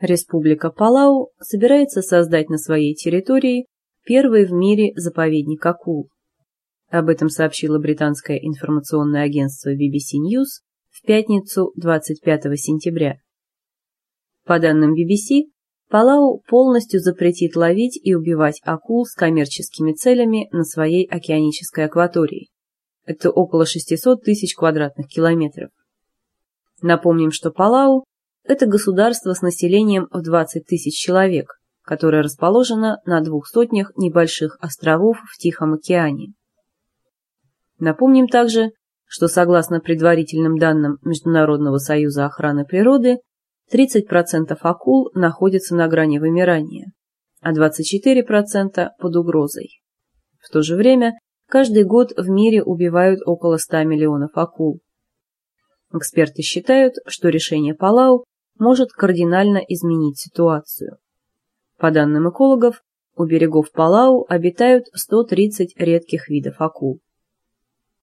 Республика Палау собирается создать на своей территории первый в мире заповедник акул. Об этом сообщило британское информационное агентство BBC News в пятницу 25 сентября. По данным BBC, Палау полностью запретит ловить и убивать акул с коммерческими целями на своей океанической акватории. Это около 600 тысяч квадратных километров. Напомним, что Палау – это государство с населением в 20 тысяч человек, которое расположено на двух сотнях небольших островов в Тихом океане. Напомним также, что согласно предварительным данным Международного союза охраны природы, 30% акул находятся на грани вымирания, а 24% под угрозой. В то же время каждый год в мире убивают около 100 миллионов акул. Эксперты считают, что решение Палау может кардинально изменить ситуацию. По данным экологов, у берегов Палау обитают 130 редких видов акул.